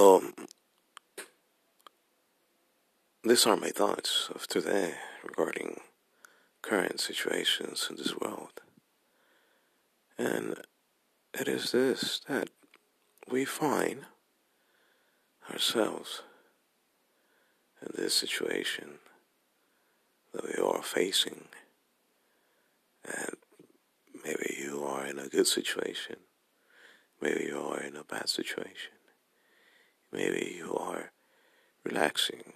Although, these are my thoughts of today regarding current situations in this world. And it is this that we find ourselves in this situation that we are facing. And maybe you are in a good situation. Maybe you are in a bad situation. Maybe you are relaxing.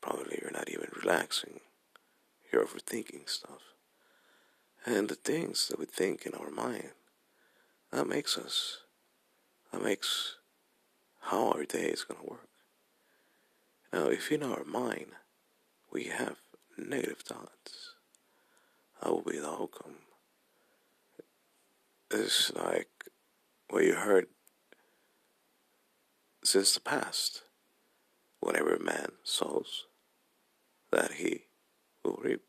Probably you're not even relaxing. You're overthinking stuff. And the things that we think in our mind, that makes us, that makes how our day is going to work. Now, if in our mind we have negative thoughts, that will be the outcome. It's like what you heard since the past. Whatever man sows, that he will reap.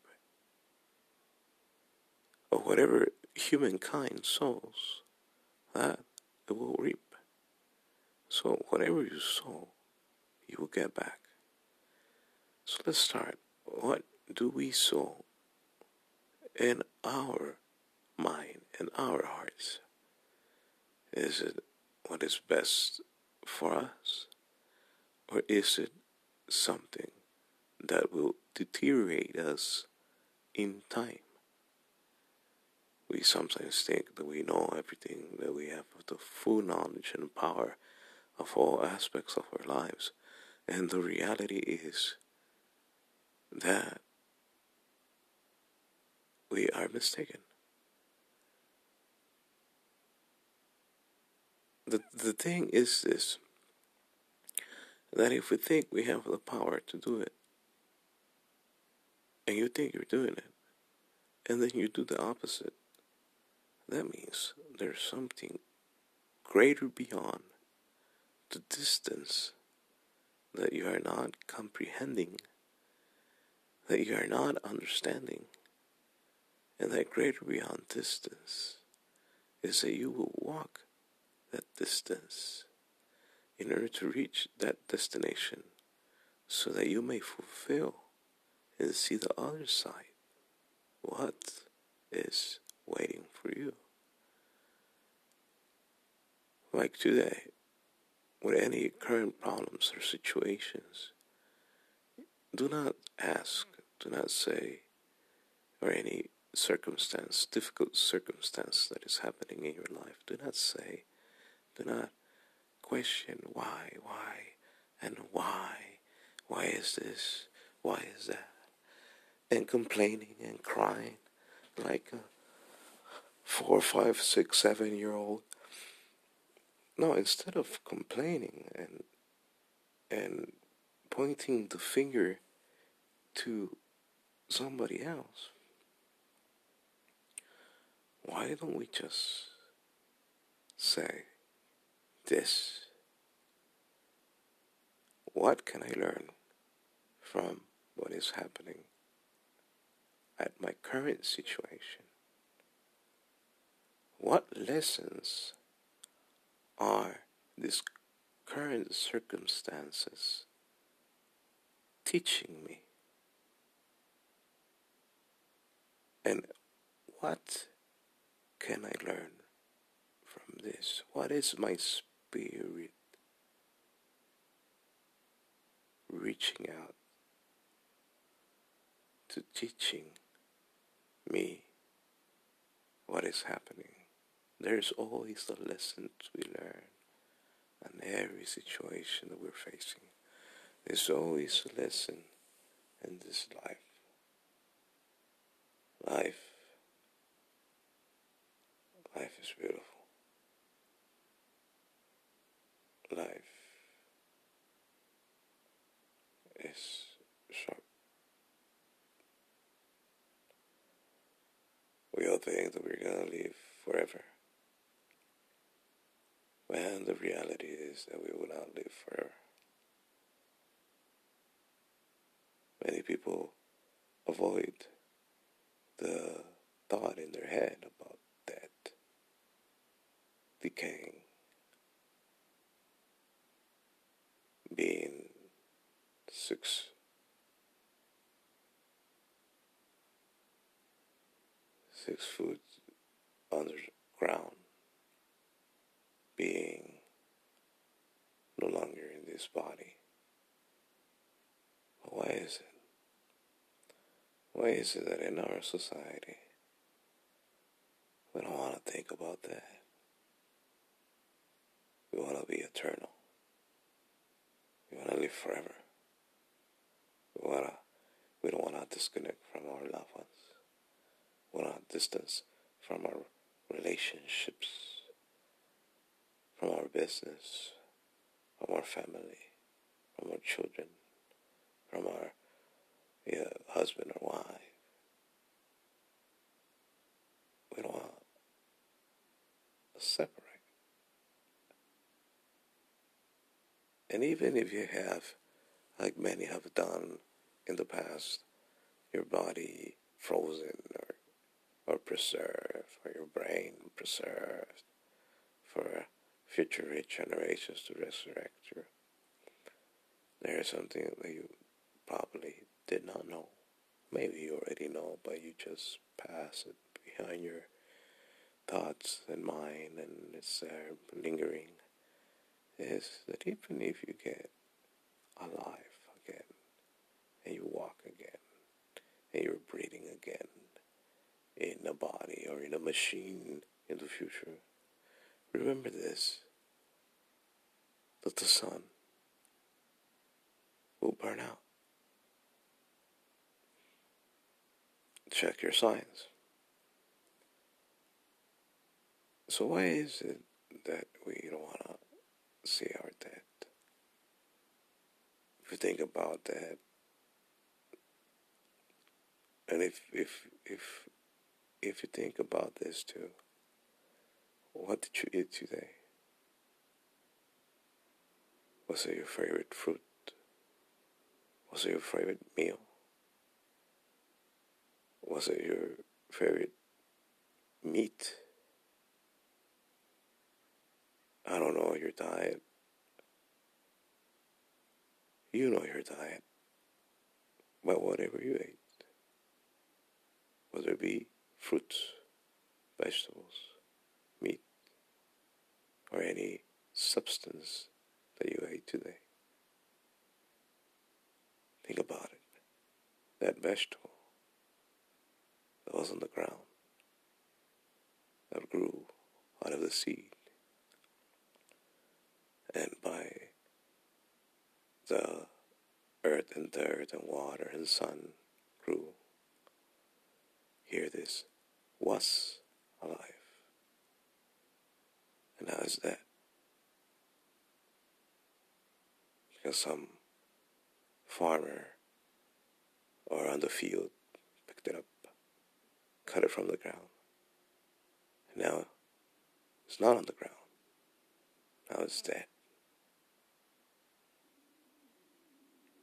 Or whatever humankind sows, that it will reap. So whatever you sow, you will get back. So let's start. What do we sow in our mind, in our hearts? Is it what is best for us? Or is it something that will deteriorate us in time? We sometimes think that we know everything, that we have the full knowledge and power of all aspects of our lives. And the reality is that we are mistaken. The, the thing is this that if we think we have the power to do it, and you think you're doing it, and then you do the opposite, that means there's something greater beyond the distance that you are not comprehending, that you are not understanding, and that greater beyond distance is that you will walk that distance in order to reach that destination so that you may fulfill and see the other side what is waiting for you. Like today, with any current problems or situations, do not ask, do not say, or any circumstance, difficult circumstance that is happening in your life, do not say, do not question why, why, and why, why is this, why is that, and complaining and crying like a four, five, six, seven year old. No, instead of complaining and and pointing the finger to somebody else, why don't we just say this? What can I learn from what is happening at my current situation? What lessons are these current circumstances teaching me? And what can I learn from this? What is my spirit reaching out to teaching me what is happening? There's always a lesson to be learned in every situation that we're facing. There's always a lesson in this life. Life. Life is beautiful. Life is short. We all think that we're gonna live forever. When the reality is that we will not live forever. Many people avoid the thought in their head about death, decaying. six six foot underground being no longer in this body. Why is it? Why is it that in our society we don't want to think about that? We want to be eternal. We want to live forever. We want to. We don't want to disconnect from our loved ones. Want to distance from our relationships, from our business, from our family, from our children, from our yeah, husband or wife. We don't want to separate. And even if you have, like many have done in the past, your body frozen or or preserved, or your brain preserved for future generations to resurrect you. There is something that you probably did not know. Maybe you already know, but you just pass it behind your thoughts and mind, and it's there lingering. Is that even if you get alive again, and you walk again, and you're breathing again, in a body or in a machine in the future. Remember this that the sun will burn out. Check your signs. So, why is it that we don't want to see our dead? If you think about that, and if if if if you think about this too, what did you eat today? Was it your favorite fruit? Was it your favorite meal? Was it your favorite meat? I don't know your diet. You know your diet. But whatever you ate, whether it be fruits, vegetables, meat, or any substance that you ate today. Think about it. That vegetable that was on the ground, that grew out of the seed, and by the earth and dirt and water and sun grew. Hear this was alive. And now is that? Because some farmer or on the field picked it up, cut it from the ground. And now it's not on the ground. Now it's dead.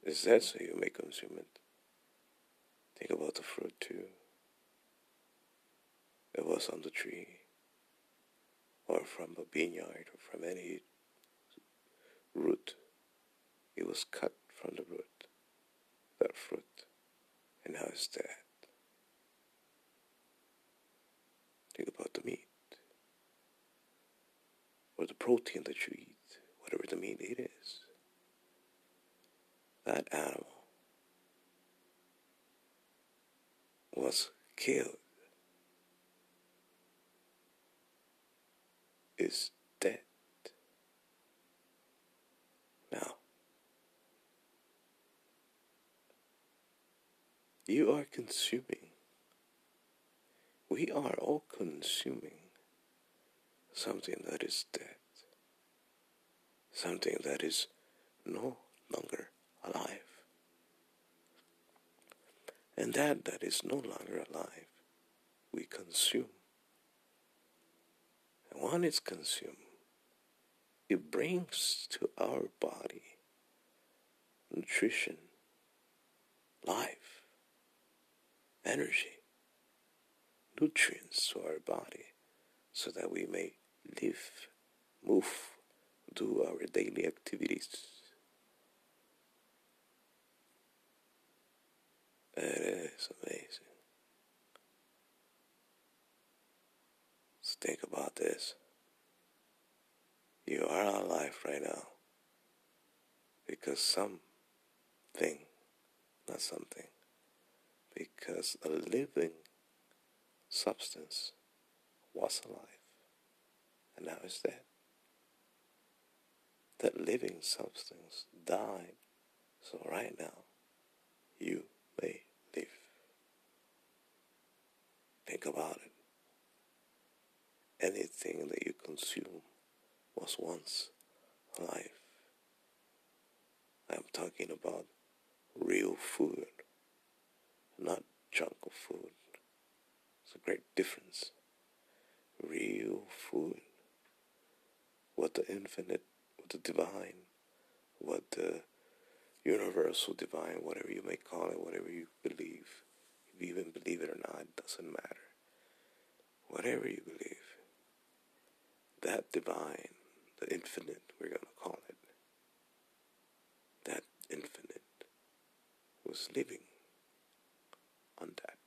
It's dead so you may consume it. Think about the fruit too it was on the tree, or from a vineyard, or from any root. It was cut from the root, that fruit, and now it's dead. Think about the meat, or the protein that you eat, whatever the meat it is. That animal was killed is dead. Now, you are consuming, we are all consuming something that is dead, something that is no longer alive. And that that is no longer alive, we consume when it's consumed, it brings to our body nutrition, life, energy, nutrients to our body so that we may live, move, do our daily activities. It is amazing. Think about this. You are alive right now because something, not something, because a living substance was alive and now is dead. That living substance died, so right now you may live. Think about it. Anything that you consume was once alive. I'm talking about real food, not junk food. It's a great difference. Real food. What the infinite, what the divine, what the universal divine, whatever you may call it, whatever you believe. If you even believe it or not, it doesn't matter. Whatever you believe, that divine, the infinite, we're going to call it, that infinite was living on that.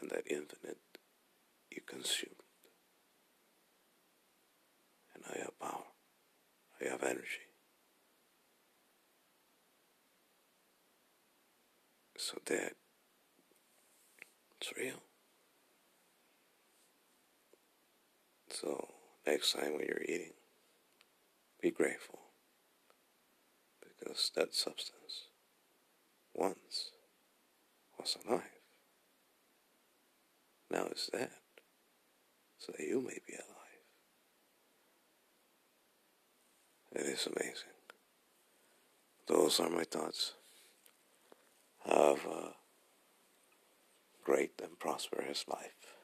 And that infinite you consumed. And I have power. I have energy. So that it's real. So next time when you're eating, be grateful because that substance once was alive. Now it's dead, so that you may be alive. It is amazing. Those are my thoughts. Have a great and prosperous life.